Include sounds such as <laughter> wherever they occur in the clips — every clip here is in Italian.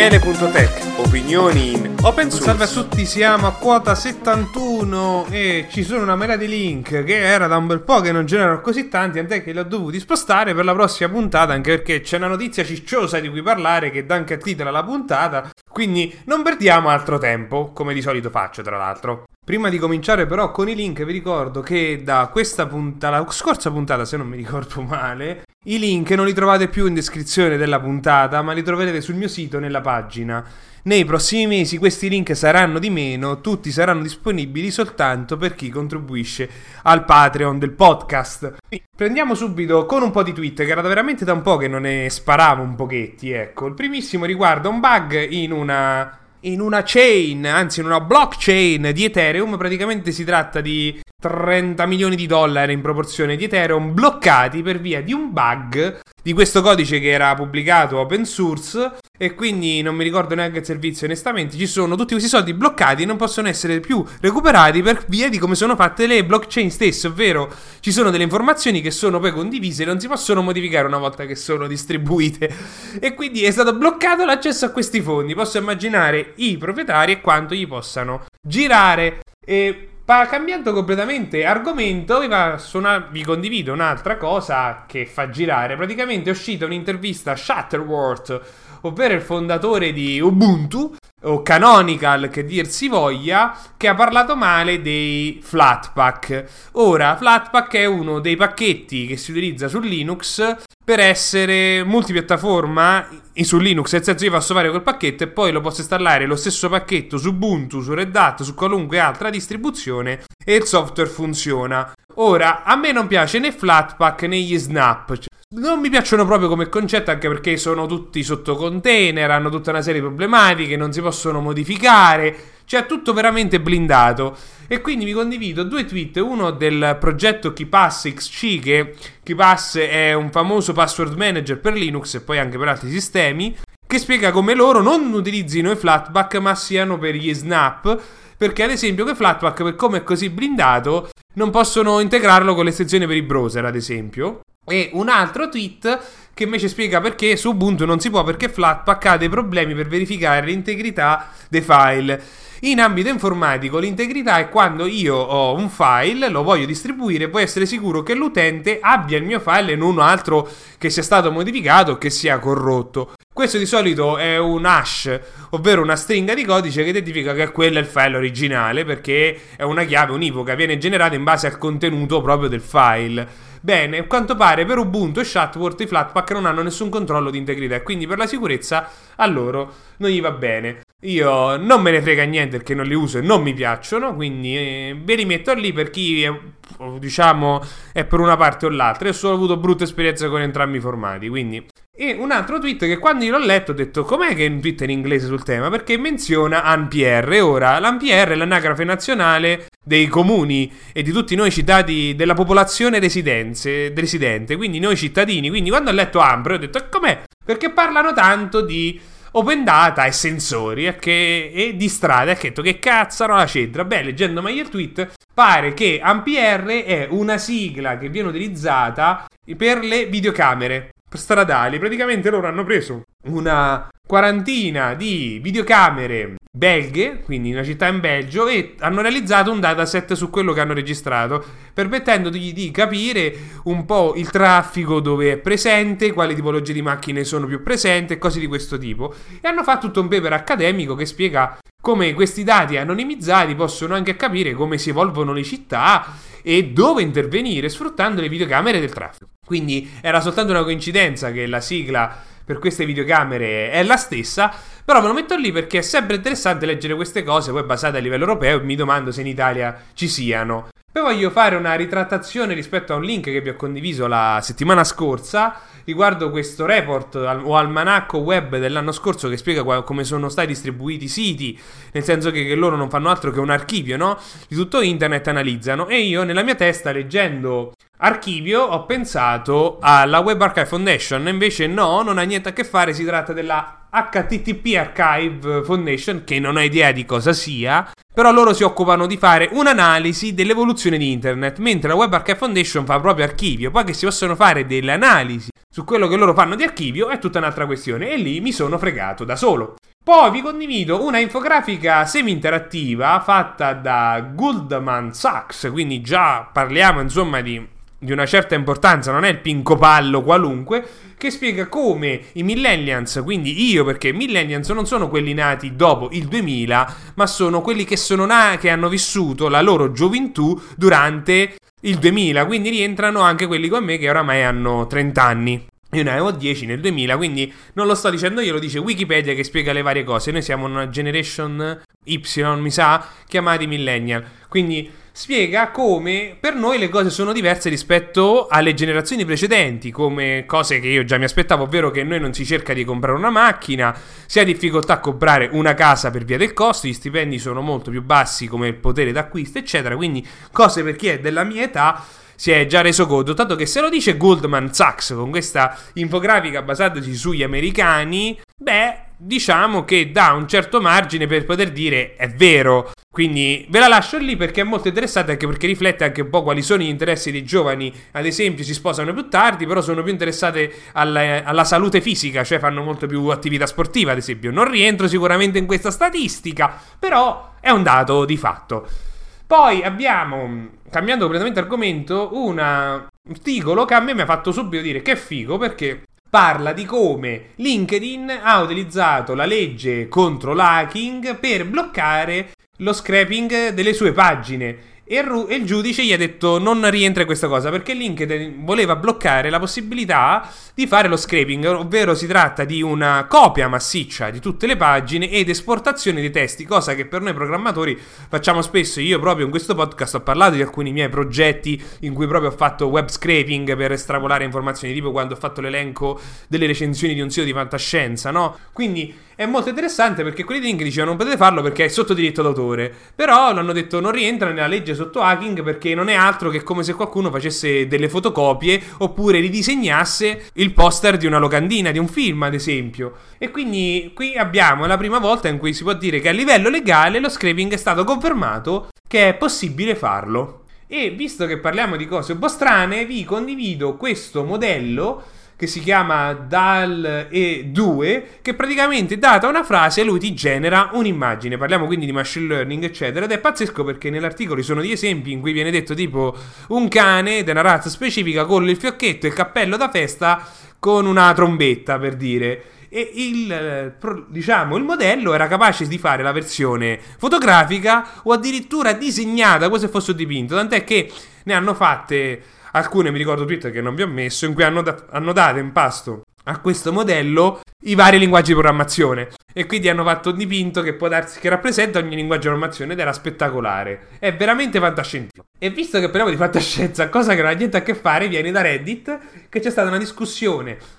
Daniele.tech, opinioni in open source. Salve a tutti, siamo a quota 71 e ci sono una mela di link che era da un bel po' che non generano così tanti, tant'è che li ho dovuti spostare per la prossima puntata, anche perché c'è una notizia cicciosa di cui parlare che dà anche titolo alla puntata, quindi non perdiamo altro tempo, come di solito faccio tra l'altro. Prima di cominciare però con i link vi ricordo che da questa puntata, la scorsa puntata se non mi ricordo male, i link non li trovate più in descrizione della puntata, ma li troverete sul mio sito nella pagina. Nei prossimi mesi questi link saranno di meno, tutti saranno disponibili soltanto per chi contribuisce al Patreon del podcast. Prendiamo subito con un po' di tweet, che era veramente da un po' che non ne sparavo un pochetti, ecco. Il primissimo riguarda un bug in una in una chain, anzi in una blockchain di Ethereum, praticamente si tratta di 30 milioni di dollari in proporzione di Ethereum bloccati per via di un bug di questo codice che era pubblicato open source e quindi non mi ricordo neanche il servizio onestamente ci sono tutti questi soldi bloccati e non possono essere più recuperati per via di come sono fatte le blockchain stesse ovvero ci sono delle informazioni che sono poi condivise e non si possono modificare una volta che sono distribuite. E quindi è stato bloccato l'accesso a questi fondi. Posso immaginare i proprietari e quanto gli possano girare. E ma cambiando completamente argomento, suona- vi, condivido un'altra cosa che fa girare. Praticamente è uscita un'intervista a Shutterworth, ovvero il fondatore di Ubuntu, o Canonical che dir si voglia, che ha parlato male dei Flatpak. Ora, Flatpak è uno dei pacchetti che si utilizza su Linux per essere multipiattaforma su Linux, nel senso io posso fare quel pacchetto e poi lo posso installare lo stesso pacchetto su Ubuntu, su Red Hat, su qualunque altra distribuzione e il software funziona. Ora, a me non piace né Flatpak né gli Snap. Non mi piacciono proprio come concetto anche perché sono tutti sotto container, hanno tutta una serie di problematiche, non si possono modificare, cioè tutto veramente blindato. E quindi vi condivido due tweet, uno del progetto KeePass XC, che KeePass è un famoso password manager per Linux e poi anche per altri sistemi, che spiega come loro non utilizzino i Flatpak ma siano per gli snap, perché ad esempio che Flatpak, per come è così blindato, non possono integrarlo con le sezioni per i browser, ad esempio. E un altro tweet che invece spiega perché su Ubuntu non si può perché Flatpak ha dei problemi per verificare l'integrità dei file. In ambito informatico l'integrità è quando io ho un file, lo voglio distribuire, può essere sicuro che l'utente abbia il mio file e non altro che sia stato modificato o che sia corrotto. Questo di solito è un hash, ovvero una stringa di codice che identifica che quello è il file originale perché è una chiave univoca, viene generata in base al contenuto proprio del file. Bene, a quanto pare per Ubuntu e Shutworth i Flatpak non hanno nessun controllo di integrità e quindi per la sicurezza a loro non gli va bene. Io non me ne frega niente perché non li uso e non mi piacciono, quindi eh, ve li metto lì per chi è, diciamo è per una parte o l'altra. Io ho solo avuto brutte esperienze con entrambi i formati, quindi e un altro tweet che quando io l'ho letto ho detto com'è che è un tweet in inglese sul tema? Perché menziona ANPR. Ora, l'ANPR è l'anagrafe nazionale dei comuni e di tutti noi cittadini della popolazione residente, quindi noi cittadini. Quindi quando ho letto AMPR ho detto com'è? Perché parlano tanto di open data e sensori e, che, e di strade. Ha detto che cazzano la centra. Beh, leggendo meglio il tweet, pare che ANPR è una sigla che viene utilizzata per le videocamere stradali. Praticamente loro hanno preso una quarantina di videocamere belghe, quindi una città in Belgio, e hanno realizzato un dataset su quello che hanno registrato, permettendogli di capire un po' il traffico dove è presente, quali tipologie di macchine sono più presenti e cose di questo tipo. E hanno fatto tutto un paper accademico che spiega come questi dati anonimizzati possono anche capire come si evolvono le città e dove intervenire sfruttando le videocamere del traffico. Quindi era soltanto una coincidenza che la sigla per queste videocamere è la stessa, però ve lo metto lì perché è sempre interessante leggere queste cose, poi basate a livello europeo, e mi domando se in Italia ci siano. Poi voglio fare una ritrattazione rispetto a un link che vi ho condiviso la settimana scorsa riguardo questo report o almanacco web dell'anno scorso che spiega come sono stati distribuiti i siti, nel senso che, che, loro non fanno altro che un archivio, no? Di tutto internet analizzano e io nella mia testa leggendo archivio ho pensato alla Web Archive Foundation, invece no, non ha niente a che fare, si tratta della HTTP Archive Foundation che non ho idea di cosa sia, però loro si occupano di fare un'analisi dell'evoluzione di internet, mentre la Web Archive Foundation fa proprio archivio, poi che si possono fare delle analisi su quello che loro fanno di archivio è tutta un'altra questione e lì mi sono fregato da solo. Poi vi condivido una infografica semi-interattiva fatta da Goldman Sachs, quindi già parliamo insomma di, di una certa importanza, non è il pincopallo qualunque, che spiega come i millennials, quindi io perché millennials non sono quelli nati dopo il 2000, ma sono quelli che, sono na- che hanno vissuto la loro gioventù durante il 2000, quindi rientrano anche quelli con me che oramai hanno 30 anni. Io ne avevo 10 nel 2000, quindi non lo sto dicendo io, lo dice Wikipedia che spiega le varie cose. Noi siamo una generation Y, mi sa, chiamati millennial. Quindi spiega come per noi le cose sono diverse rispetto alle generazioni precedenti, come cose che io già mi aspettavo, ovvero che noi non si cerca di comprare una macchina, si ha difficoltà a comprare una casa per via del costo, gli stipendi sono molto più bassi come il potere d'acquisto, eccetera. Quindi cose per chi è della mia età si è già reso conto, tanto che se lo dice Goldman Sachs con questa infografica basatasi sugli americani, beh, diciamo che dà un certo margine per poter dire è vero. Quindi ve la lascio lì perché è molto interessante anche perché riflette anche un po' quali sono gli interessi dei giovani. Ad esempio, si sposano più tardi, però sono più interessate alla, alla salute fisica, cioè fanno molto più attività sportiva, ad esempio. Non rientro sicuramente in questa statistica, però è un dato di fatto. Poi abbiamo, cambiando completamente argomento, un articolo che a me mi ha fatto subito dire che è figo perché parla di come LinkedIn ha utilizzato la legge contro l'hacking per bloccare lo scraping delle sue pagine. E il, giudice gli ha detto non rientra in questa cosa perché LinkedIn voleva bloccare la possibilità di fare lo scraping, ovvero si tratta di una copia massiccia di tutte le pagine ed esportazione dei testi, cosa che per noi programmatori facciamo spesso. Io proprio in questo podcast ho parlato di alcuni miei progetti in cui proprio ho fatto web scraping per estrapolare informazioni, tipo quando ho fatto l'elenco delle recensioni di un sito di fantascienza, no? Quindi è molto interessante perché quelli di LinkedIn dicevano non potete farlo perché è sotto diritto d'autore, però l'hanno detto non rientra nella legge sotto hacking perché non è altro che come se qualcuno facesse delle fotocopie oppure ridisegnasse il poster di una locandina, di un film ad esempio. E quindi qui abbiamo la prima volta in cui si può dire che a livello legale lo scraping è stato confermato che è possibile farlo. E visto che parliamo di cose un po' strane, vi condivido questo modello che si chiama Dal E2, che praticamente data una frase lui ti genera un'immagine. Parliamo quindi di machine learning, eccetera. Ed è pazzesco perché nell'articolo ci sono degli esempi in cui viene detto tipo un cane di una razza specifica con il fiocchetto e il cappello da festa con una trombetta, per dire e il, diciamo, il modello era capace di fare la versione fotografica o addirittura disegnata come se fosse dipinto, tant'è che ne hanno fatte alcune mi ricordo Twitter che non vi ho messo, in cui hanno, da- hanno dato in pasto a questo modello i vari linguaggi di programmazione. E quindi hanno fatto un dipinto che può darsi che rappresenta ogni linguaggio di programmazione ed era spettacolare. È veramente fantascientifico. E visto che parliamo di fantascienza, cosa che non ha niente a che fare, viene da Reddit, che c'è stata una discussione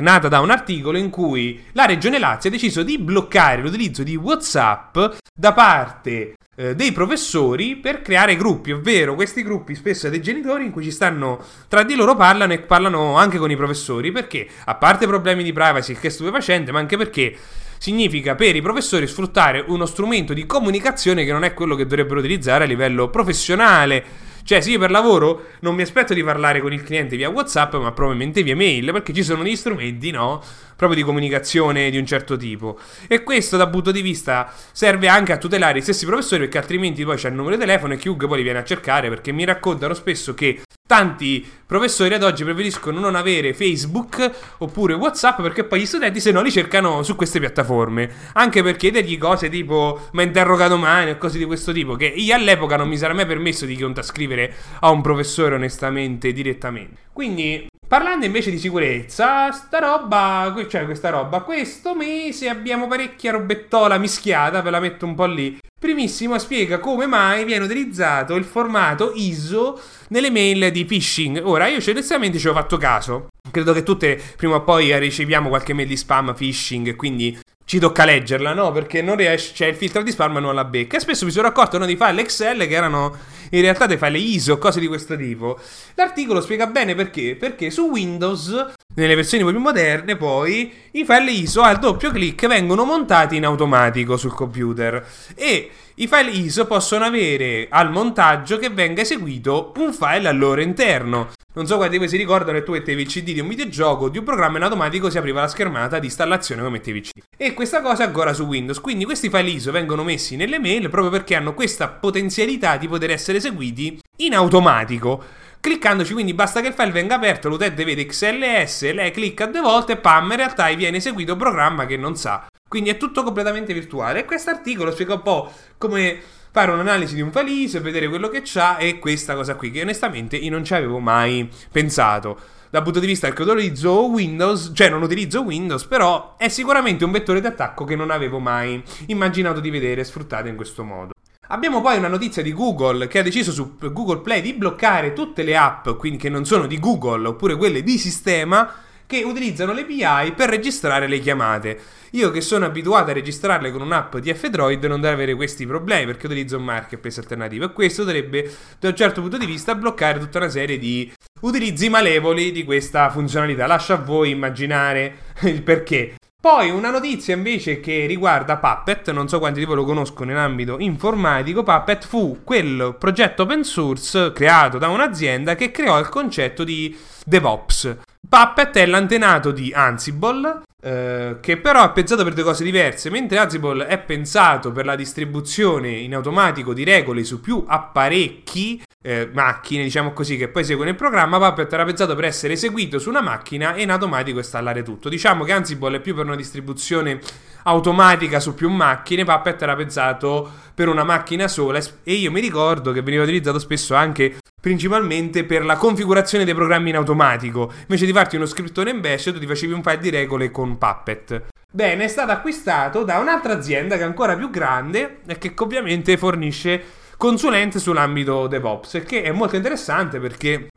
nata da un articolo in cui la regione Lazio ha deciso di bloccare l'utilizzo di WhatsApp da parte eh, dei professori per creare gruppi, ovvero questi gruppi spesso dei genitori in cui ci stanno tra di loro parlano e parlano anche con i professori perché a parte problemi di privacy che è stupefacente, ma anche perché significa per i professori sfruttare uno strumento di comunicazione che non è quello che dovrebbero utilizzare a livello professionale cioè, sì, per lavoro non mi aspetto di parlare con il cliente via WhatsApp, ma probabilmente via mail, perché ci sono degli strumenti, no? Proprio di comunicazione di un certo tipo. E questo, dal punto di vista, serve anche a tutelare i stessi professori, perché altrimenti poi c'è il numero di telefono e chiunque poi li viene a cercare, perché mi raccontano spesso che Tanti professori ad oggi preferiscono non avere Facebook oppure WhatsApp perché poi gli studenti se no li cercano su queste piattaforme. Anche per chiedergli cose tipo ma interroga domani o cose di questo tipo che io all'epoca non mi sarei mai permesso di contascrivere a un professore onestamente direttamente. Quindi Parlando invece di sicurezza, sta roba, cioè questa roba, questo mese abbiamo parecchia robettola mischiata, ve la metto un po' lì. Primissimo spiega come mai viene utilizzato il formato ISO nelle mail di phishing. Ora, io onestamente ci ho fatto caso. Credo che tutte prima o poi riceviamo qualche mail di spam phishing, quindi ci tocca leggerla, no? Perché non riesce, c'è il filtro di spam non la becca. E spesso mi sono accorto no, di file Excel che erano in realtà dei file ISO, cose di questo tipo. L'articolo spiega bene perché. Perché su Windows, nelle versioni più moderne, poi i file ISO al doppio clic vengono montati in automatico sul computer. E i file ISO possono avere al montaggio che venga eseguito un file al loro interno. Non so quanti di voi si ricordano che tu mettevi il CD di un videogioco, di un programma in automatico si apriva la schermata di installazione come mettevi il CD. E questa cosa è ancora su Windows, quindi questi file ISO vengono messi nelle mail proprio perché hanno questa potenzialità di poter essere eseguiti in automatico. Cliccandoci, quindi basta che il file venga aperto, l'utente vede XLS, lei clicca due volte e pam, in realtà viene eseguito un programma che non sa. Quindi è tutto completamente virtuale. E questo articolo spiega un po' come fare un'analisi di un file vedere quello che c'ha e questa cosa qui che onestamente io non ci avevo mai pensato. Dal punto di vista che utilizzo Windows, cioè non utilizzo Windows, però è sicuramente un vettore d'attacco che non avevo mai immaginato di vedere sfruttato in questo modo. Abbiamo poi una notizia di Google che ha deciso su Google Play di bloccare tutte le app, quindi che non sono di Google oppure quelle di sistema, che utilizzano le API per registrare le chiamate. Io che sono abituato a registrarle con un'app di F-Droid non devo avere questi problemi perché utilizzo un marketplace alternativo e questo dovrebbe da un certo punto di vista bloccare tutta una serie di utilizzi malevoli di questa funzionalità. Lascio a voi immaginare <laughs> il perché. Poi una notizia invece che riguarda Puppet, non so quanti di voi lo conoscono in ambito informatico, Puppet fu quel progetto open source creato da un'azienda che creò il concetto di DevOps. Puppet è l'antenato di Ansible, eh, che però è pensato per due cose diverse. Mentre Ansible è pensato per la distribuzione in automatico di regole su più apparecchi, eh, macchine, diciamo così, che poi eseguono il programma, Puppet era pensato per essere eseguito su una macchina e in automatico installare tutto. Diciamo che Ansible è più per una distribuzione automatica su più macchine, Puppet era pensato per una macchina sola e io mi ricordo che veniva utilizzato spesso anche principalmente per la configurazione dei programmi in automatico. Invece di farti uno scrittore in bash, tu ti facevi un file di regole con Puppet. Bene, è stato acquistato da un'altra azienda che è ancora più grande e che ovviamente fornisce consulenze sull'ambito DevOps, che è molto interessante perché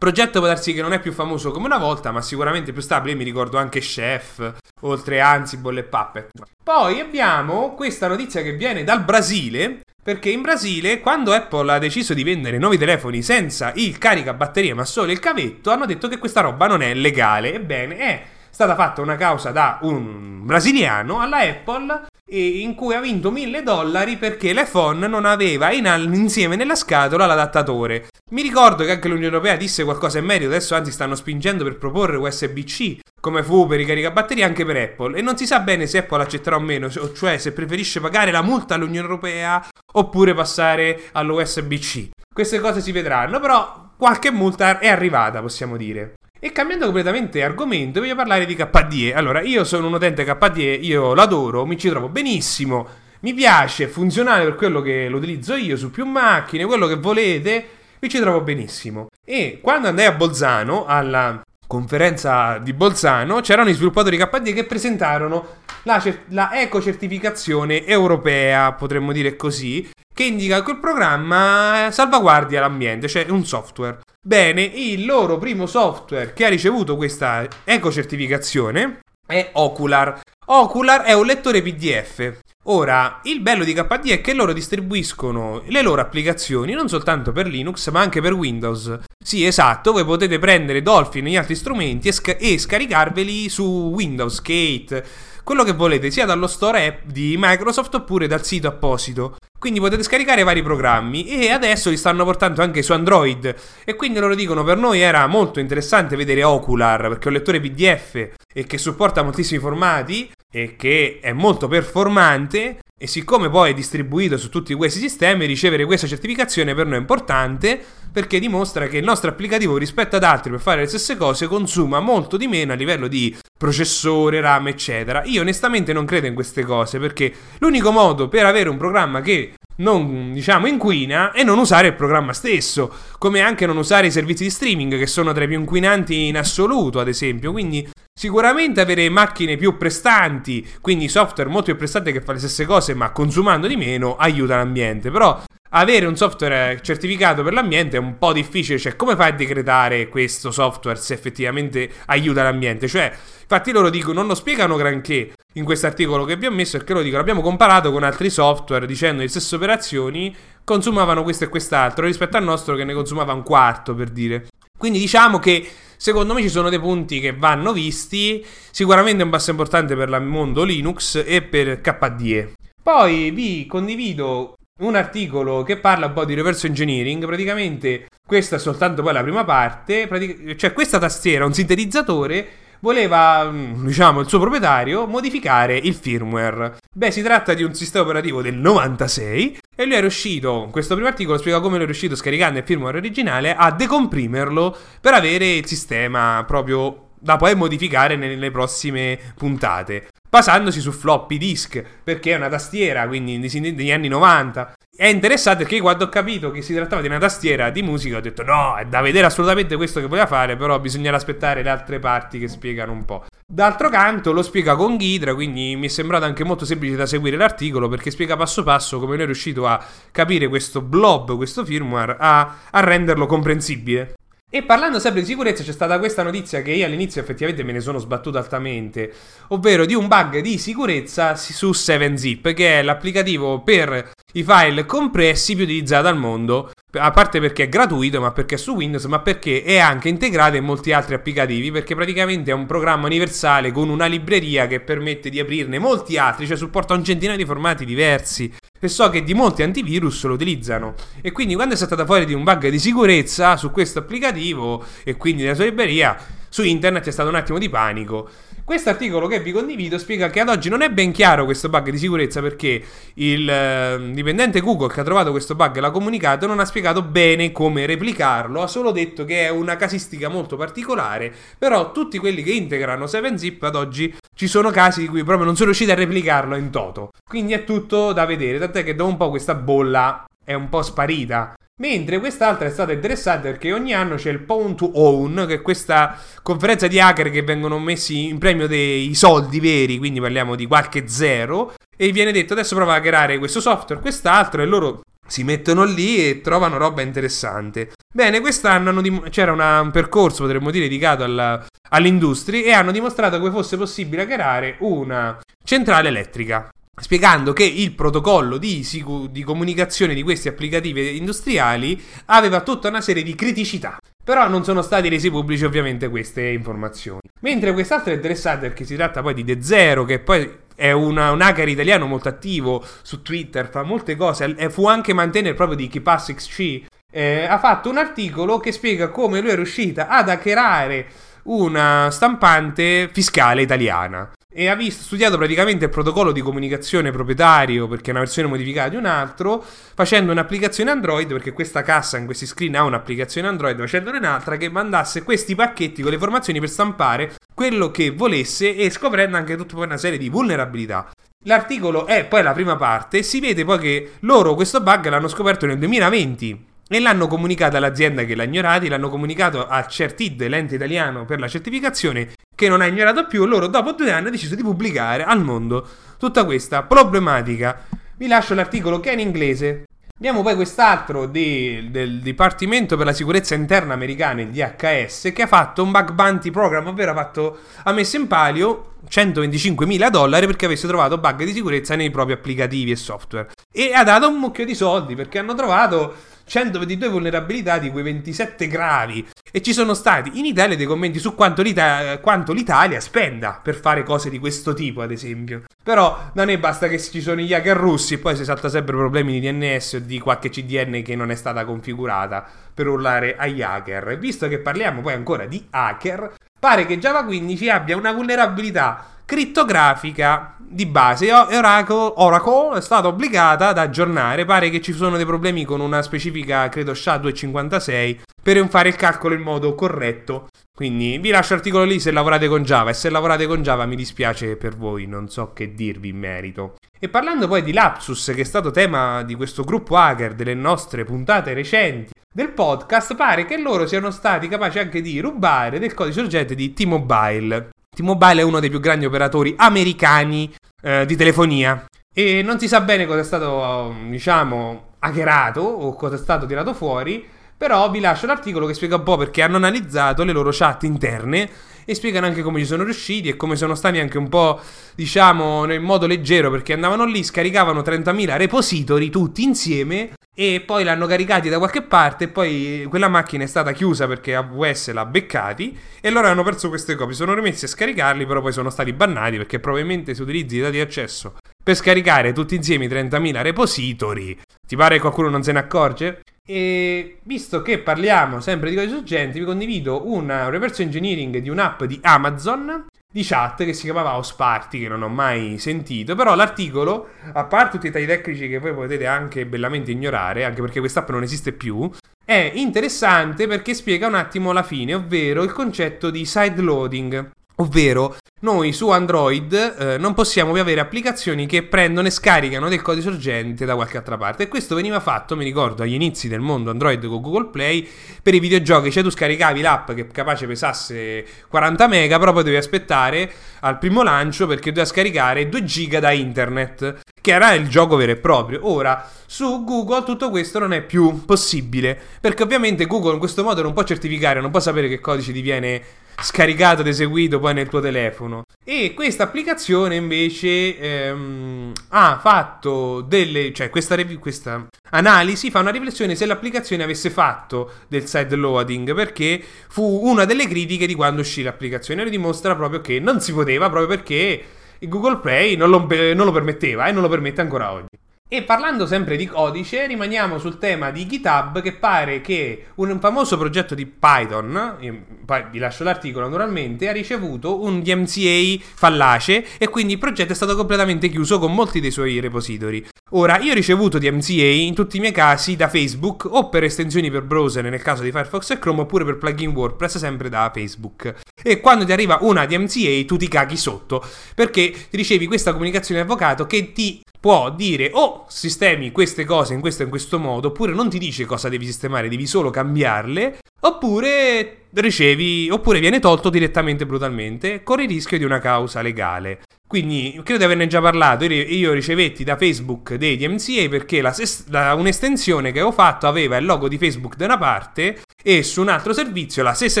progetto può darsi che non è più famoso come una volta, ma sicuramente più stabile. mi ricordo anche Chef, oltre Ansible e Puppet. Poi abbiamo questa notizia che viene dal Brasile, perché in Brasile, quando Apple ha deciso di vendere nuovi telefoni senza il caricabatterie ma solo il cavetto, hanno detto che questa roba non è legale. Ebbene, è stata fatta una causa da un brasiliano alla Apple in cui ha vinto 1000 dollari perché l'iPhone non aveva in, insieme nella scatola l'adattatore. Mi ricordo che anche l'Unione Europea disse qualcosa in merito, adesso anzi stanno spingendo per proporre USB-C come fu per i caricabatterie anche per Apple e non si sa bene se Apple accetterà o meno, cioè se preferisce pagare la multa all'Unione Europea oppure passare all'USB-C. Queste cose si vedranno, però qualche multa è arrivata, possiamo dire. E cambiando completamente argomento, voglio parlare di KDE. Allora, io sono un utente KDE, io l'adoro, mi ci trovo benissimo, mi piace, è funzionale per quello che lo utilizzo io su più macchine, quello che volete, mi ci trovo benissimo. E quando andai a Bolzano, alla conferenza di Bolzano, c'erano i sviluppatori KDE che presentarono la, la eco-certificazione europea, potremmo dire così, che indica che il programma salvaguardia l'ambiente, cioè un software. Bene, il loro primo software che ha ricevuto questa eco-certificazione è Ocular. Ocular è un lettore PDF. Ora, il bello di KDE è che loro distribuiscono le loro applicazioni non soltanto per Linux ma anche per Windows. Sì, esatto, voi potete prendere Dolphin e gli altri strumenti e, sc- e scaricarveli su Windows, Skate, quello che volete, sia dallo store app di Microsoft oppure dal sito apposito. Quindi potete scaricare vari programmi e adesso li stanno portando anche su Android. E quindi loro dicono: Per noi era molto interessante vedere Ocular perché è un lettore PDF e che supporta moltissimi formati e che è molto performante. E siccome poi è distribuito su tutti questi sistemi, ricevere questa certificazione per noi è importante perché dimostra che il nostro applicativo rispetto ad altri per fare le stesse cose consuma molto di meno a livello di processore, RAM, eccetera. Io onestamente non credo in queste cose perché l'unico modo per avere un programma che non diciamo inquina è non usare il programma stesso, come anche non usare i servizi di streaming che sono tra i più inquinanti in assoluto, ad esempio. Quindi sicuramente avere macchine più prestanti, quindi software molto più prestante che fa le stesse cose ma consumando di meno, aiuta l'ambiente. Però avere un software certificato per l'ambiente è un po' difficile, cioè come fai a decretare questo software se effettivamente aiuta l'ambiente? Cioè, infatti loro dicono, non lo spiegano granché in questo articolo che vi ho messo, perché loro dicono, abbiamo comparato con altri software dicendo le stesse operazioni consumavano questo e quest'altro rispetto al nostro che ne consumava un quarto, per dire. Quindi diciamo che secondo me ci sono dei punti che vanno visti, sicuramente è un passo importante per il mondo Linux e per KDE. Poi vi condivido un articolo che parla un po' di reverse engineering. Praticamente Questa è soltanto poi la prima parte. pratic- cioè, questa tastiera, un sintetizzatore, voleva, mm, diciamo, il suo proprietario modificare il firmware. Beh, si tratta di un sistema operativo del 96 e lui è riuscito, questo primo articolo spiega come lui è riuscito scaricando il firmware originale a decomprimerlo per avere il sistema proprio da poi modificare nelle prossime puntate. Basandosi su floppy disk, perché è una tastiera, quindi negli anni 90. È interessante perché quando ho capito che si trattava di una tastiera di musica ho detto no, è da vedere assolutamente questo che voleva fare, però bisognerà aspettare le altre parti che spiegano un po'. D'altro canto lo spiega con Ghidra, quindi mi è sembrato anche molto semplice da seguire l'articolo perché spiega passo passo come lui è riuscito a capire questo blob, questo firmware, a, a renderlo comprensibile. E parlando sempre di sicurezza, c'è stata questa notizia che io all'inizio effettivamente me ne sono sbattuto altamente, ovvero di un bug di sicurezza su 7zip, che è l'applicativo per i file compressi più utilizzato al mondo. A parte perché è gratuito, ma perché è su Windows, ma perché è anche integrato in molti altri applicativi, perché praticamente è un programma universale con una libreria che permette di aprirne molti altri, cioè supporta un centinaio di formati diversi e so che di molti antivirus lo utilizzano. E quindi quando è stata fuori di un bug di sicurezza su questo applicativo e quindi nella sua libreria, su internet è stato un attimo di panico. Questo articolo che vi condivido spiega che ad oggi non è ben chiaro questo bug di sicurezza perché il eh, dipendente Google che ha trovato questo bug e l'ha comunicato non ha spiegato bene come replicarlo, ha solo detto che è una casistica molto particolare, però tutti quelli che integrano 7zip ad oggi ci sono casi in cui proprio non sono riusciti a replicarlo in toto. Quindi è tutto da vedere, tant'è che dopo un po' questa bolla è un po' sparita. Mentre quest'altra è stata interessante perché ogni anno c'è il Pound to Own, che è questa conferenza di hacker che vengono messi in premio dei soldi veri, quindi parliamo di qualche zero, e viene detto adesso prova a creare questo software, quest'altro, e loro si mettono lì e trovano roba interessante. Bene, quest'anno dim- c'era una, un percorso, potremmo dire, dedicato alla, all'industria e hanno dimostrato come fosse possibile creare una centrale elettrica. Spiegando che il protocollo di, di comunicazione di questi applicativi industriali aveva tutta una serie di criticità. Però non sono stati resi pubblici ovviamente queste informazioni. Mentre quest'altro è interessante perché si tratta poi di De Zero, che poi è una, un hacker italiano molto attivo su Twitter, fa molte cose, e fu anche mantenere proprio di KeePass XC. Eh, ha fatto un articolo che spiega come lui è riuscita ad hackerare una stampante fiscale italiana e ha visto, studiato praticamente il protocollo di comunicazione proprietario perché è una versione modificata di un altro, facendo un'applicazione Android perché questa cassa in questi screen ha un'applicazione Android, facendone un'altra che mandasse questi pacchetti con le informazioni per stampare quello che volesse e scoprendo anche tutta una serie di vulnerabilità. L'articolo è poi la prima parte, si vede poi che loro questo bug l'hanno scoperto nel 2020 e l'hanno comunicato all'azienda che l'ha ignorato, l'hanno comunicato a Certid, l'ente italiano per la certificazione, che non ha ignorato più. Loro, dopo due anni, hanno deciso di pubblicare al mondo tutta questa problematica. Vi lascio l'articolo che è in inglese. Abbiamo poi quest'altro di, del Dipartimento per la Sicurezza Interna americano, il DHS, che ha fatto un bug bounty program, ovvero ha, fatto, ha messo in palio 125 mila dollari perché avesse trovato bug di sicurezza nei propri applicativi e software. E ha dato un mucchio di soldi perché hanno trovato 122 vulnerabilità di quei 27 gravi. E ci sono stati in Italia dei commenti su quanto l'Italia, quanto l'Italia spenda per fare cose di questo tipo, ad esempio. Però non è basta che ci sono gli hacker russi e poi si salta sempre problemi di DNS o di qualche CDN che non è stata configurata per urlare agli hacker. Visto che parliamo poi ancora di hacker, pare che Java 15 abbia una vulnerabilità crittografica di base. Oracle, Oracle è stata obbligata ad aggiornare. Pare che ci sono dei problemi con una specifica, credo, SHA-256 per fare il calcolo in modo corretto. Quindi vi lascio l'articolo lì se lavorate con Java. E se lavorate con Java mi dispiace per voi, non so che dirvi in merito. E parlando poi di Lapsus, che è stato tema di questo gruppo hacker delle nostre puntate recenti del podcast, pare che loro siano stati capaci anche di rubare del codice sorgente di T-Mobile. T-Mobile è uno dei più grandi operatori americani eh, di telefonia. E non si sa bene cosa è stato, diciamo, hackerato o cosa è stato tirato fuori, però vi lascio l'articolo che spiega un po' perché hanno analizzato le loro chat interne e spiegano anche come ci sono riusciti e come sono stati anche un po', diciamo, nel modo leggero perché andavano lì, scaricavano 30.000 repository tutti insieme e poi l'hanno caricati da qualche parte e poi quella macchina è stata chiusa perché AWS l'ha beccati e loro hanno perso queste copie, sono rimessi a scaricarli però poi sono stati bannati perché probabilmente se utilizzi i dati di accesso per scaricare tutti insieme i 30.000 repository, ti pare che qualcuno non se ne accorge? E visto che parliamo sempre di cose sorgenti, vi condivido una reverse engineering di un'app di Amazon di chat che si chiamava House Party, che non ho mai sentito. Però l'articolo, a parte tutti i tagli tecnici che voi potete anche bellamente ignorare, anche perché quest'app non esiste più, è interessante perché spiega un attimo la fine, ovvero il concetto di side loading. Ovvero, noi su Android eh, non possiamo più avere applicazioni che prendono e scaricano del codice sorgente da qualche altra parte. E questo veniva fatto, mi ricordo, agli inizi del mondo Android con Google Play per i videogiochi. Cioè, tu scaricavi l'app che capace pesasse 40 mega, però poi devi aspettare al primo lancio perché doveva scaricare 2 giga da internet, che era il gioco vero e proprio. Ora, su Google tutto questo non è più possibile, perché ovviamente Google in questo modo non può certificare, non può sapere che codice ti viene scaricato ed eseguito poi nel tuo telefono. E questa applicazione invece ehm, ha fatto delle, cioè questa, questa, analisi fa una riflessione se l'applicazione avesse fatto del side loading perché fu una delle critiche di quando uscì l'applicazione e dimostra proprio che non si poteva proprio perché Google Play non lo, non lo permetteva e non lo permette ancora oggi. E parlando sempre di codice, rimaniamo sul tema di GitHub che pare che un famoso progetto di Python, poi vi lascio l'articolo naturalmente, ha ricevuto un DMCA fallace e quindi il progetto è stato completamente chiuso con molti dei suoi repository. Ora, io ho ricevuto DMCA in tutti i miei casi da Facebook o per estensioni per browser nel caso di Firefox e Chrome oppure per plugin WordPress sempre da Facebook. E quando ti arriva una DMCA tu ti caghi sotto perché ricevi questa comunicazione avvocato che ti può dire o oh, sistemi queste cose in questo e in questo modo, oppure non ti dice cosa devi sistemare, devi solo cambiarle, oppure ricevi, oppure viene tolto direttamente brutalmente, con il rischio di una causa legale. Quindi credo di averne già parlato. Io ricevetti da Facebook dei DMCA perché la, la, un'estensione che avevo fatto aveva il logo di Facebook da una parte e su un altro servizio la stessa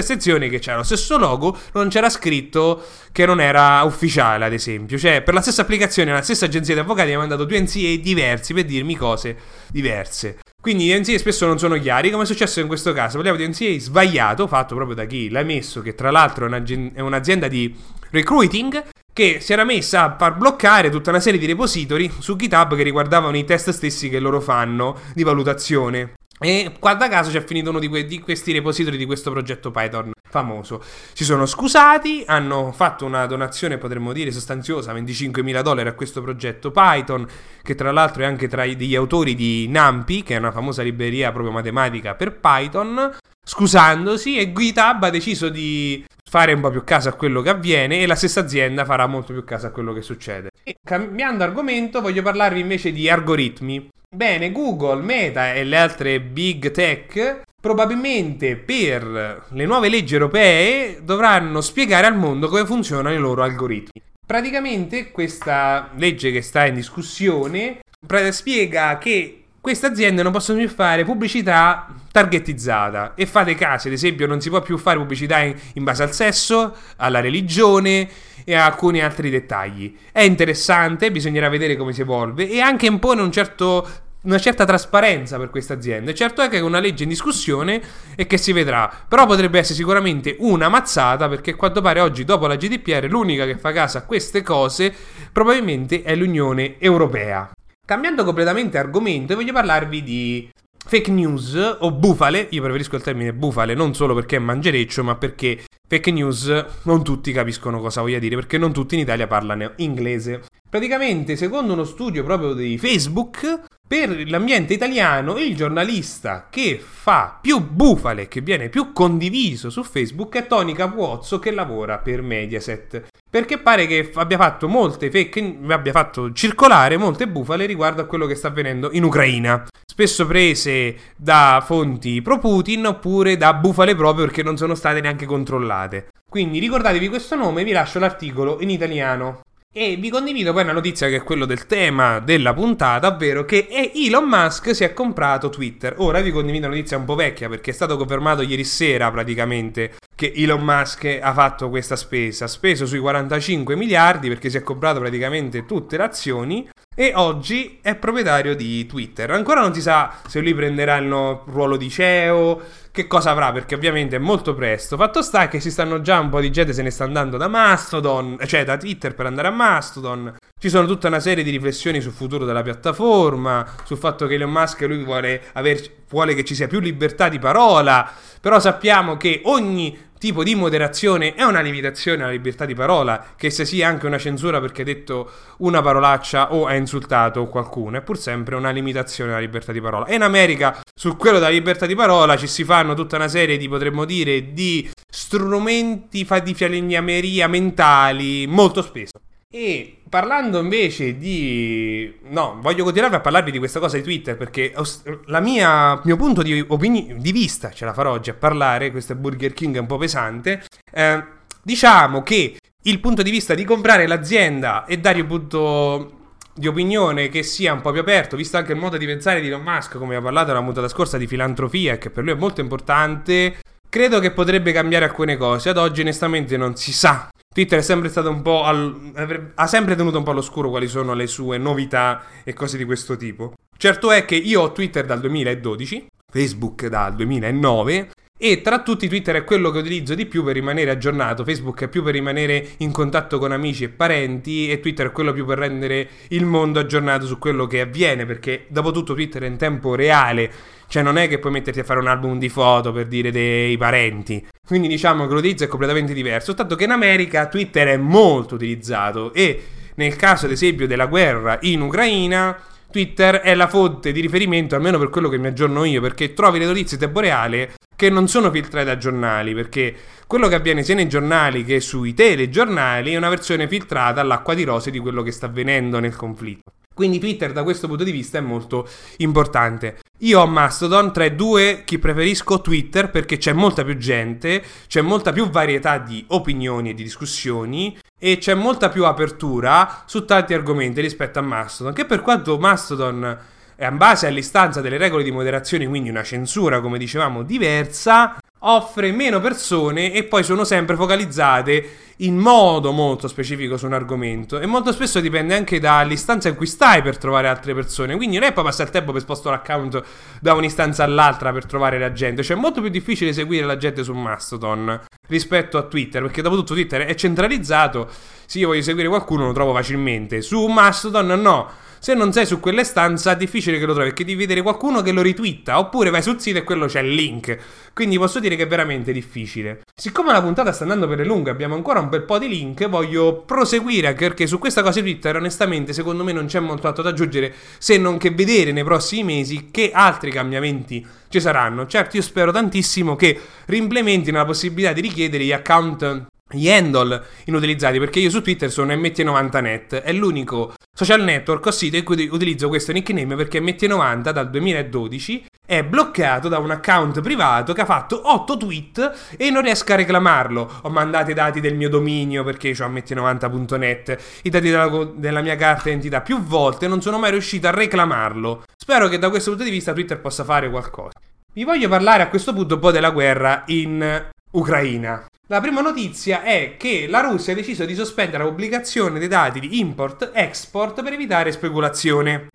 estensione che c'era lo stesso logo non c'era scritto che non era ufficiale, ad esempio. Cioè, per la stessa applicazione, la stessa agenzia di avvocati mi ha mandato due NCA diversi per dirmi cose diverse. Quindi gli NCA spesso non sono chiari, come è successo in questo caso. Parliamo di NCA sbagliato, fatto proprio da chi l'ha messo, che tra l'altro è, un'azienda di recruiting, che si era messa a far bloccare tutta una serie di repository su GitHub che riguardavano i test stessi che loro fanno di valutazione. E guarda caso c'è finito uno di, que- di, questi repository di questo progetto Python famoso. Si sono scusati, hanno fatto una donazione, potremmo dire, sostanziosa, 25.000 dollari a questo progetto Python, che tra l'altro è anche tra gli autori di NumPy, che è una famosa libreria proprio matematica per Python, scusandosi e GitHub ha deciso di fare un po' più caso a quello che avviene e la stessa azienda farà molto più caso a quello che succede. E cambiando argomento, voglio parlarvi invece di algoritmi. Bene, Google, Meta e le altre big tech probabilmente per le nuove leggi europee dovranno spiegare al mondo come funzionano i loro algoritmi. Praticamente questa legge che sta in discussione spiega che queste aziende non possono più fare pubblicità targetizzata e fate caso, ad esempio non si può più fare pubblicità in, in base al sesso, alla religione e a alcuni altri dettagli. È interessante, bisognerà vedere come si evolve e anche impone un certo, una certa trasparenza per queste aziende. Certo è che è una legge in discussione e che si vedrà, però potrebbe essere sicuramente una mazzata perché a quanto pare oggi dopo la GDPR l'unica che fa caso a queste cose probabilmente è l'Unione Europea. Cambiando completamente argomento, voglio parlarvi di fake news o bufale, io preferisco il termine bufale non solo perché è mangereccio, ma perché fake news non tutti capiscono cosa voglia dire, perché non tutti in Italia parlano inglese. Praticamente, secondo uno studio proprio di Facebook, per l'ambiente italiano il giornalista che fa più bufale, che viene più condiviso su Facebook è Tony Capuozzo che lavora per Mediaset. Perché pare che abbia fatto molte fake, abbia fatto circolare molte bufale riguardo a quello che sta avvenendo in Ucraina. Spesso prese da fonti pro Putin oppure da bufale proprio perché non sono state neanche controllate. Quindi ricordatevi questo nome, vi lascio l'articolo in italiano. E vi condivido poi una notizia che è quello del tema della puntata, ovvero che Elon Musk si è comprato Twitter. Ora vi condivido una notizia un po' vecchia perché è stato confermato ieri sera praticamente che Elon Musk ha fatto questa spesa. Ha speso sui 45 miliardi perché si è comprato praticamente tutte le azioni e oggi è proprietario di Twitter. Ancora non si sa se lui prenderà il ruolo di CEO, che cosa avrà, perché ovviamente è molto presto. Fatto sta che si stanno già un po' di gente se ne sta andando da Mastodon, cioè da Twitter per andare a Mastodon. Ci sono tutta una serie di riflessioni sul futuro della piattaforma, sul fatto che Elon Musk lui vuole, aver, vuole che ci sia più libertà di parola, però sappiamo che ogni tipo di moderazione è una limitazione alla libertà di parola, che se sia anche una censura perché ha detto una parolaccia o ha insultato qualcuno, è pur sempre una limitazione alla libertà di parola. E in America, su quello della libertà di parola, ci si fanno tutta una serie di, potremmo dire, di strumenti di falegnameria mentali molto spesso. E parlando invece di... No, voglio continuare a parlarvi di questa cosa di Twitter perché il mio punto di, opini... di, vista, ce la farò oggi a parlare, questo è Burger King è un po' pesante, eh, diciamo che il punto di vista di comprare l'azienda e dare un punto di opinione che sia un po' più aperto, visto anche il modo di pensare di Elon Musk, come ha parlato nella puntata scorsa, di filantropia, che per lui è molto importante, credo che potrebbe cambiare alcune cose. Ad oggi onestamente non si sa Twitter è sempre stato un po' al, ha sempre tenuto un po' all'oscuro quali sono le sue novità e cose di questo tipo. Certo è che io ho Twitter dal 2012, Facebook dal 2009 e tra tutti Twitter è quello che utilizzo di più per rimanere aggiornato, Facebook è più per rimanere in contatto con amici e parenti e Twitter è quello più per rendere il mondo aggiornato su quello che avviene perché dopo tutto Twitter è in tempo reale cioè non è che puoi metterti a fare un album di foto per dire dei parenti. Quindi diciamo che l'utilizzo è completamente diverso. Tanto che in America Twitter è molto utilizzato e nel caso ad esempio della guerra in Ucraina Twitter è la fonte di riferimento, almeno per quello che mi aggiorno io, perché trovi le notizie in tempo reale che non sono filtrate da giornali, perché quello che avviene sia nei giornali che sui telegiornali è una versione filtrata all'acqua di rose di quello che sta avvenendo nel conflitto. Quindi Twitter da questo punto di vista è molto importante. Io ho Mastodon, tra i due chi preferisco Twitter perché c'è molta più gente, c'è molta più varietà di opinioni e di discussioni e c'è molta più apertura su tanti argomenti rispetto a Mastodon, che per quanto Mastodon in base all'istanza delle regole di moderazione, quindi una censura, come dicevamo, diversa, offre meno persone e poi sono sempre focalizzate in modo molto specifico su un argomento e molto spesso dipende anche dall'istanza in cui stai per trovare altre persone. Quindi non è poi passare il tempo per spostare l'account da un'istanza all'altra per trovare la gente. Cioè è molto più difficile seguire la gente su Mastodon rispetto a Twitter perché dopo tutto Twitter è centralizzato. Se io voglio seguire qualcuno lo trovo facilmente. Su Mastodon no. Se non sei su quelle stanze è difficile che lo trovi perché devi vedere qualcuno che lo ritwitta oppure vai sul sito e quello c'è il link. Quindi posso dire che è veramente difficile. Siccome la puntata sta andando per le lunghe, abbiamo ancora un bel po' di link, voglio proseguire anche perché su questa cosa di Twitter onestamente secondo me non c'è molto altro da aggiungere se non che vedere nei prossimi mesi che altri cambiamenti ci saranno. Certo, io spero tantissimo che reimplementino la possibilità di richiedere gli account gli handle inutilizzati perché io su Twitter sono MT90net è l'unico social network o sito in cui utilizzo questo nickname perché MT90 dal 2012 è bloccato da un account privato che ha fatto 8 tweet e non riesco a reclamarlo. Ho mandato i dati del mio dominio perché ho MT90.net i dati della, della mia carta d'identità più volte e non sono mai riuscito a reclamarlo. Spero che da questo punto di vista Twitter possa fare qualcosa. Vi voglio parlare a questo punto un po' della guerra in Ucraina. La prima notizia è che la Russia ha deciso di sospendere la pubblicazione dei dati di import-export per evitare speculazione.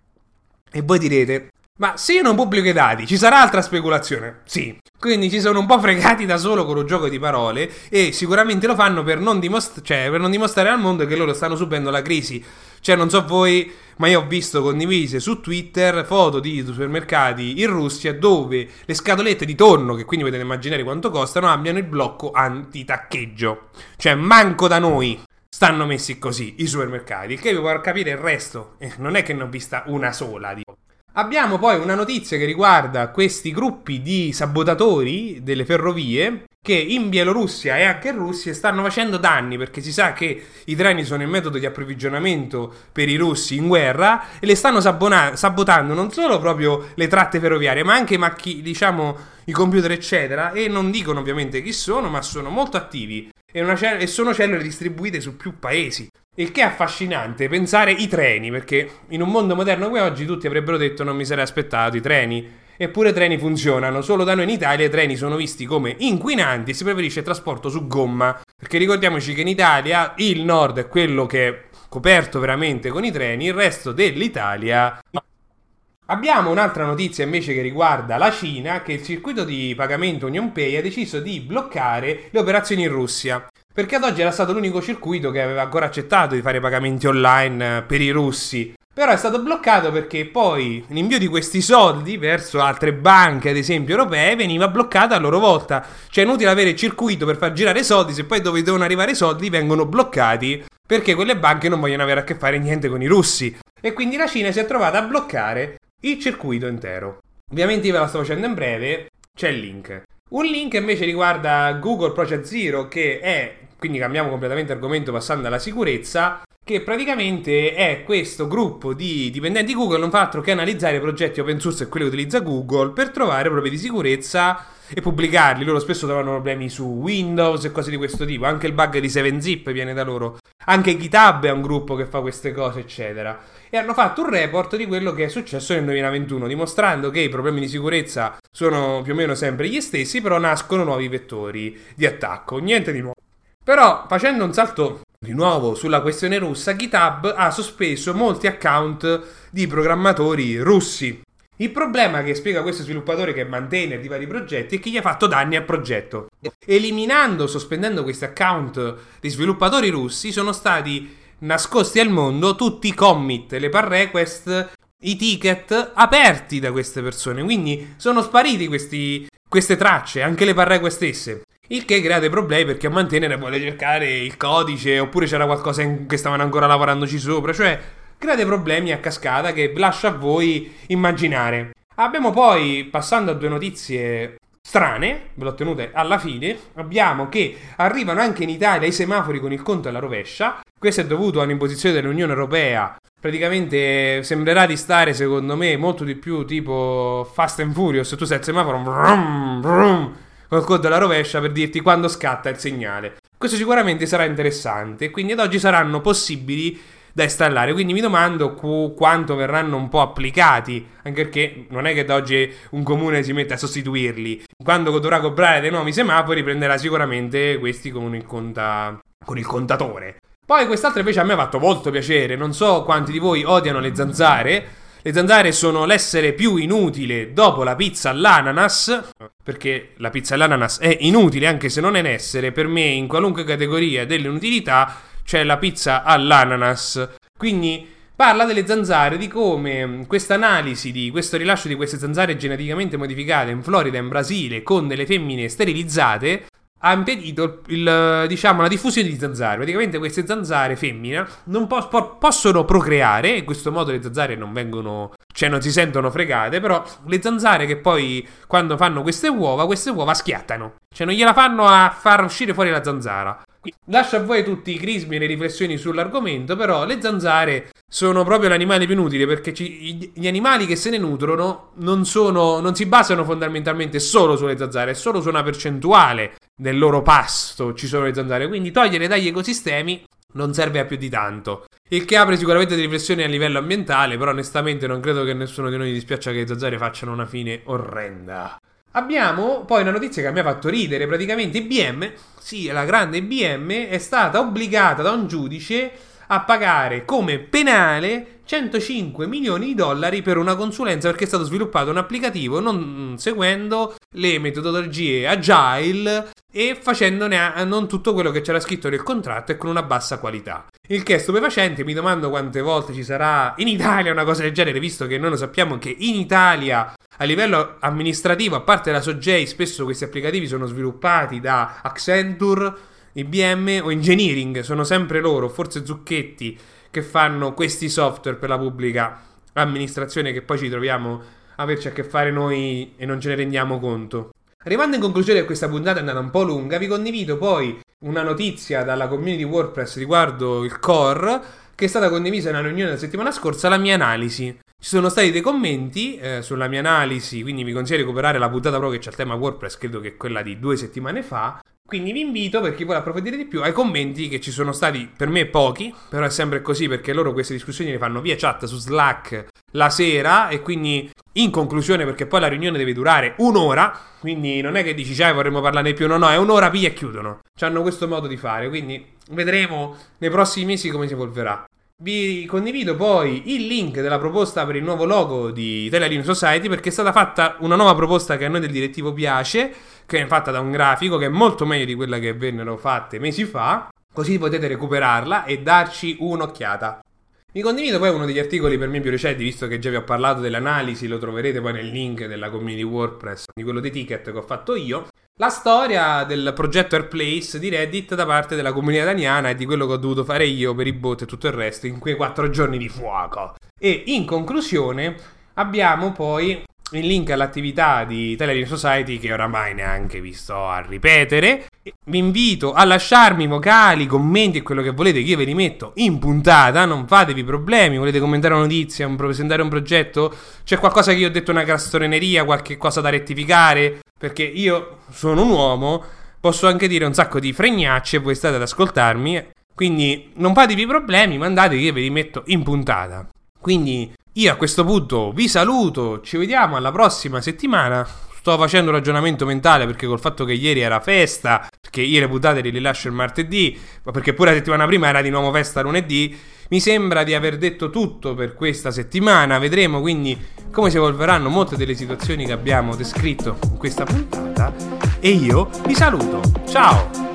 E voi direte, ma se io non pubblico i dati, ci sarà altra speculazione? Sì. Quindi ci sono un po' fregati da solo con un gioco di parole e sicuramente lo fanno per non, dimostra- cioè, per non dimostrare al mondo che loro stanno subendo la crisi. Cioè, non so voi ma io ho visto condivise su Twitter foto di supermercati in Russia dove le scatolette di tonno, che quindi potete immaginare quanto costano, abbiano il blocco antitaccheggio. Cioè, manco da noi stanno messi così i supermercati, il che vi può capire il resto. Eh, non è che ne ho vista una sola, dico. Abbiamo poi una notizia che riguarda questi gruppi di sabotatori delle ferrovie che in Bielorussia e anche in Russia stanno facendo danni perché si sa che i treni sono il metodo di approvvigionamento per i russi in guerra e le stanno sabona- sabotando non solo proprio le tratte ferroviarie ma anche macchi- diciamo i computer eccetera. E non dicono ovviamente chi sono ma sono molto attivi e, ce- e sono cellule distribuite su più paesi il che è affascinante pensare i treni, perché in un mondo moderno come oggi tutti avrebbero detto non mi sarei aspettato i treni. Eppure i treni funzionano, solo da noi in Italia i treni sono visti come inquinanti e si preferisce il trasporto su gomma. Perché ricordiamoci che in Italia il nord è quello che è coperto veramente con i treni, il resto dell'Italia no. Abbiamo un'altra notizia invece che riguarda la Cina, che il circuito di pagamento Union Pay ha deciso di bloccare le operazioni in Russia. Perché ad oggi era stato l'unico circuito che aveva ancora accettato di fare pagamenti online per i russi. Però è stato bloccato perché poi l'invio di questi soldi verso altre banche, ad esempio europee, veniva bloccato a loro volta. Cioè è inutile avere circuito per far girare i soldi, se poi dove devono arrivare i soldi vengono bloccati perché quelle banche non vogliono avere a che fare niente con i russi. E quindi la Cina si è trovata a bloccare il circuito intero. Ovviamente io ve la sto facendo in breve, c'è il link. Un link invece riguarda Google Project Zero che è, quindi cambiamo completamente argomento passando alla sicurezza, che praticamente è questo gruppo di dipendenti Google non fa altro che analizzare progetti open source e quelli che utilizza Google per trovare problemi di sicurezza e pubblicarli. Loro spesso trovano problemi su Windows e cose di questo tipo. Anche il bug di 7zip viene da loro. Anche GitHub è un gruppo che fa queste cose, eccetera. E hanno fatto un report di quello che è successo nel 2021, dimostrando che i problemi di sicurezza sono più o meno sempre gli stessi, però nascono nuovi vettori di attacco. Niente di nuovo. Però, facendo un salto di nuovo sulla questione russa, GitHub ha sospeso molti account di programmatori russi. Il problema che spiega questo sviluppatore che è maintainer di vari progetti è che gli ha fatto danni al progetto. Eliminando, sospendendo questi account di sviluppatori russi, sono stati nascosti al mondo tutti i commit, le pull request, i ticket aperti da queste persone. Quindi sono spariti questi, queste tracce, anche le pull request stesse. Il che crea dei problemi perché a mantenere vuole cercare il codice oppure c'era qualcosa in, che stavano ancora lavorandoci sopra. Cioè, crea dei problemi a cascata che lascio a voi immaginare. Abbiamo poi, passando a due notizie strane, ve l'ho tenute alla fine, abbiamo che arrivano anche in Italia i semafori con il conto alla rovescia. Questo è dovuto all'imposizione dell'Unione Europea. Praticamente sembrerà di stare, secondo me, molto di più tipo Fast and Furious. Tu sei al semaforo, brum, brum, col conto alla rovescia per dirti quando scatta il segnale. Questo sicuramente sarà interessante. Quindi ad oggi saranno possibili da installare. Quindi mi domando cu- quanto verranno un po' applicati, anche perché non è che da oggi un comune si mette a sostituirli. Quando dovrà comprare dei nuovi semafori prenderà sicuramente questi con il, conta- con il contatore. Poi quest'altro invece a me ha fatto molto piacere, non so quanti di voi odiano le zanzare. Le zanzare sono l'essere più inutile dopo la pizza all'ananas, perché la pizza all'ananas è inutile anche se non è un essere, per me in qualunque categoria dell'inutilità c'è la pizza all'ananas. Quindi parla delle zanzare, di come questa analisi di questo rilascio di queste zanzare geneticamente modificate in Florida e in Brasile con delle femmine sterilizzate ha impedito il, diciamo, la diffusione di zanzare. Praticamente queste zanzare femmine non po- po- possono procreare, in questo modo le zanzare non vengono, cioè non si sentono fregate, però le zanzare che poi quando fanno queste uova, queste uova schiattano. Cioè non gliela fanno a far uscire fuori la zanzara. Lascio a voi tutti i crismi e le riflessioni sull'argomento, però le zanzare sono proprio l'animale più inutile perché ci, gli animali che se ne nutrono non, sono, non si basano fondamentalmente solo sulle zanzare, è solo su una percentuale del loro pasto ci sono le zanzare, quindi togliere dagli ecosistemi non serve a più di tanto. Il che apre sicuramente delle riflessioni a livello ambientale, però onestamente non credo che nessuno di noi dispiaccia che le zanzare facciano una fine orrenda. Abbiamo poi una notizia che mi ha fatto ridere, praticamente IBM, sì, la grande IBM, è stata obbligata da un giudice a pagare come penale 105 milioni di dollari per una consulenza perché è stato sviluppato un applicativo non seguendo le metodologie agile e facendone non tutto quello che c'era scritto nel contratto e con una bassa qualità. Il che è stupefacente, mi domando quante volte ci sarà in Italia una cosa del genere, visto che noi lo sappiamo che in Italia a livello amministrativo, a parte la Sogei, spesso questi applicativi sono sviluppati da Accenture, IBM o Engineering, sono sempre loro, forse Zucchetti, che fanno questi software per la pubblica amministrazione che poi ci troviamo a averci a che fare noi e non ce ne rendiamo conto. Arrivando in conclusione che questa puntata è andata un po' lunga, vi condivido poi una notizia dalla community WordPress riguardo il core che è stata condivisa nella riunione la settimana scorsa, la mia analisi. Ci sono stati dei commenti eh, sulla mia analisi, quindi vi consiglio di recuperare la puntata proprio che c'è il tema WordPress, credo che è quella di due settimane fa. Quindi vi invito, per chi vuole approfondire di più, ai commenti che ci sono stati per me pochi, però è sempre così perché loro queste discussioni le fanno via chat su Slack, la sera e quindi in conclusione perché poi la riunione deve durare un'ora, quindi non è che dici cioè vorremmo parlare di più, no no, è un'ora piglia e chiudono. Hanno questo modo di fare, quindi vedremo nei prossimi mesi come si evolverà. Vi condivido poi il link della proposta per il nuovo logo di Italian Society perché è stata fatta una nuova proposta che a noi del direttivo piace, che è fatta da un grafico che è molto meglio di quella che vennero fatte mesi fa, così potete recuperarla e darci un'occhiata. Vi condivido poi uno degli articoli per me più recenti, visto che già vi ho parlato dell'analisi, lo troverete poi nel link della community WordPress, di quello dei ticket che ho fatto io. La storia del progetto Airplace di Reddit da parte della comunità italiana e di quello che ho dovuto fare io per i bot e tutto il resto in quei quattro giorni di fuoco. E in conclusione abbiamo poi il link all'attività di Telegram Society che oramai neanche vi sto a ripetere. Vi invito a lasciarmi vocali, commenti e quello che volete che io ve li metto in puntata, non fatevi problemi, volete commentare una notizia, un, presentare un progetto, c'è qualcosa che io ho detto una castroneria, qualche cosa da rettificare, perché io sono un uomo, posso anche dire un sacco di fregnacce voi state ad ascoltarmi, quindi non fatevi problemi, mandate che io ve li metto in puntata. Quindi io a questo punto vi saluto, ci vediamo alla prossima settimana. Sto facendo un ragionamento mentale perché col fatto che ieri era festa, che io le puntate le rilascio il martedì, ma perché pure la settimana prima era di nuovo festa lunedì, mi sembra di aver detto tutto per questa settimana. Vedremo quindi come si evolveranno molte delle situazioni che abbiamo descritto in questa puntata. E io vi saluto. Ciao!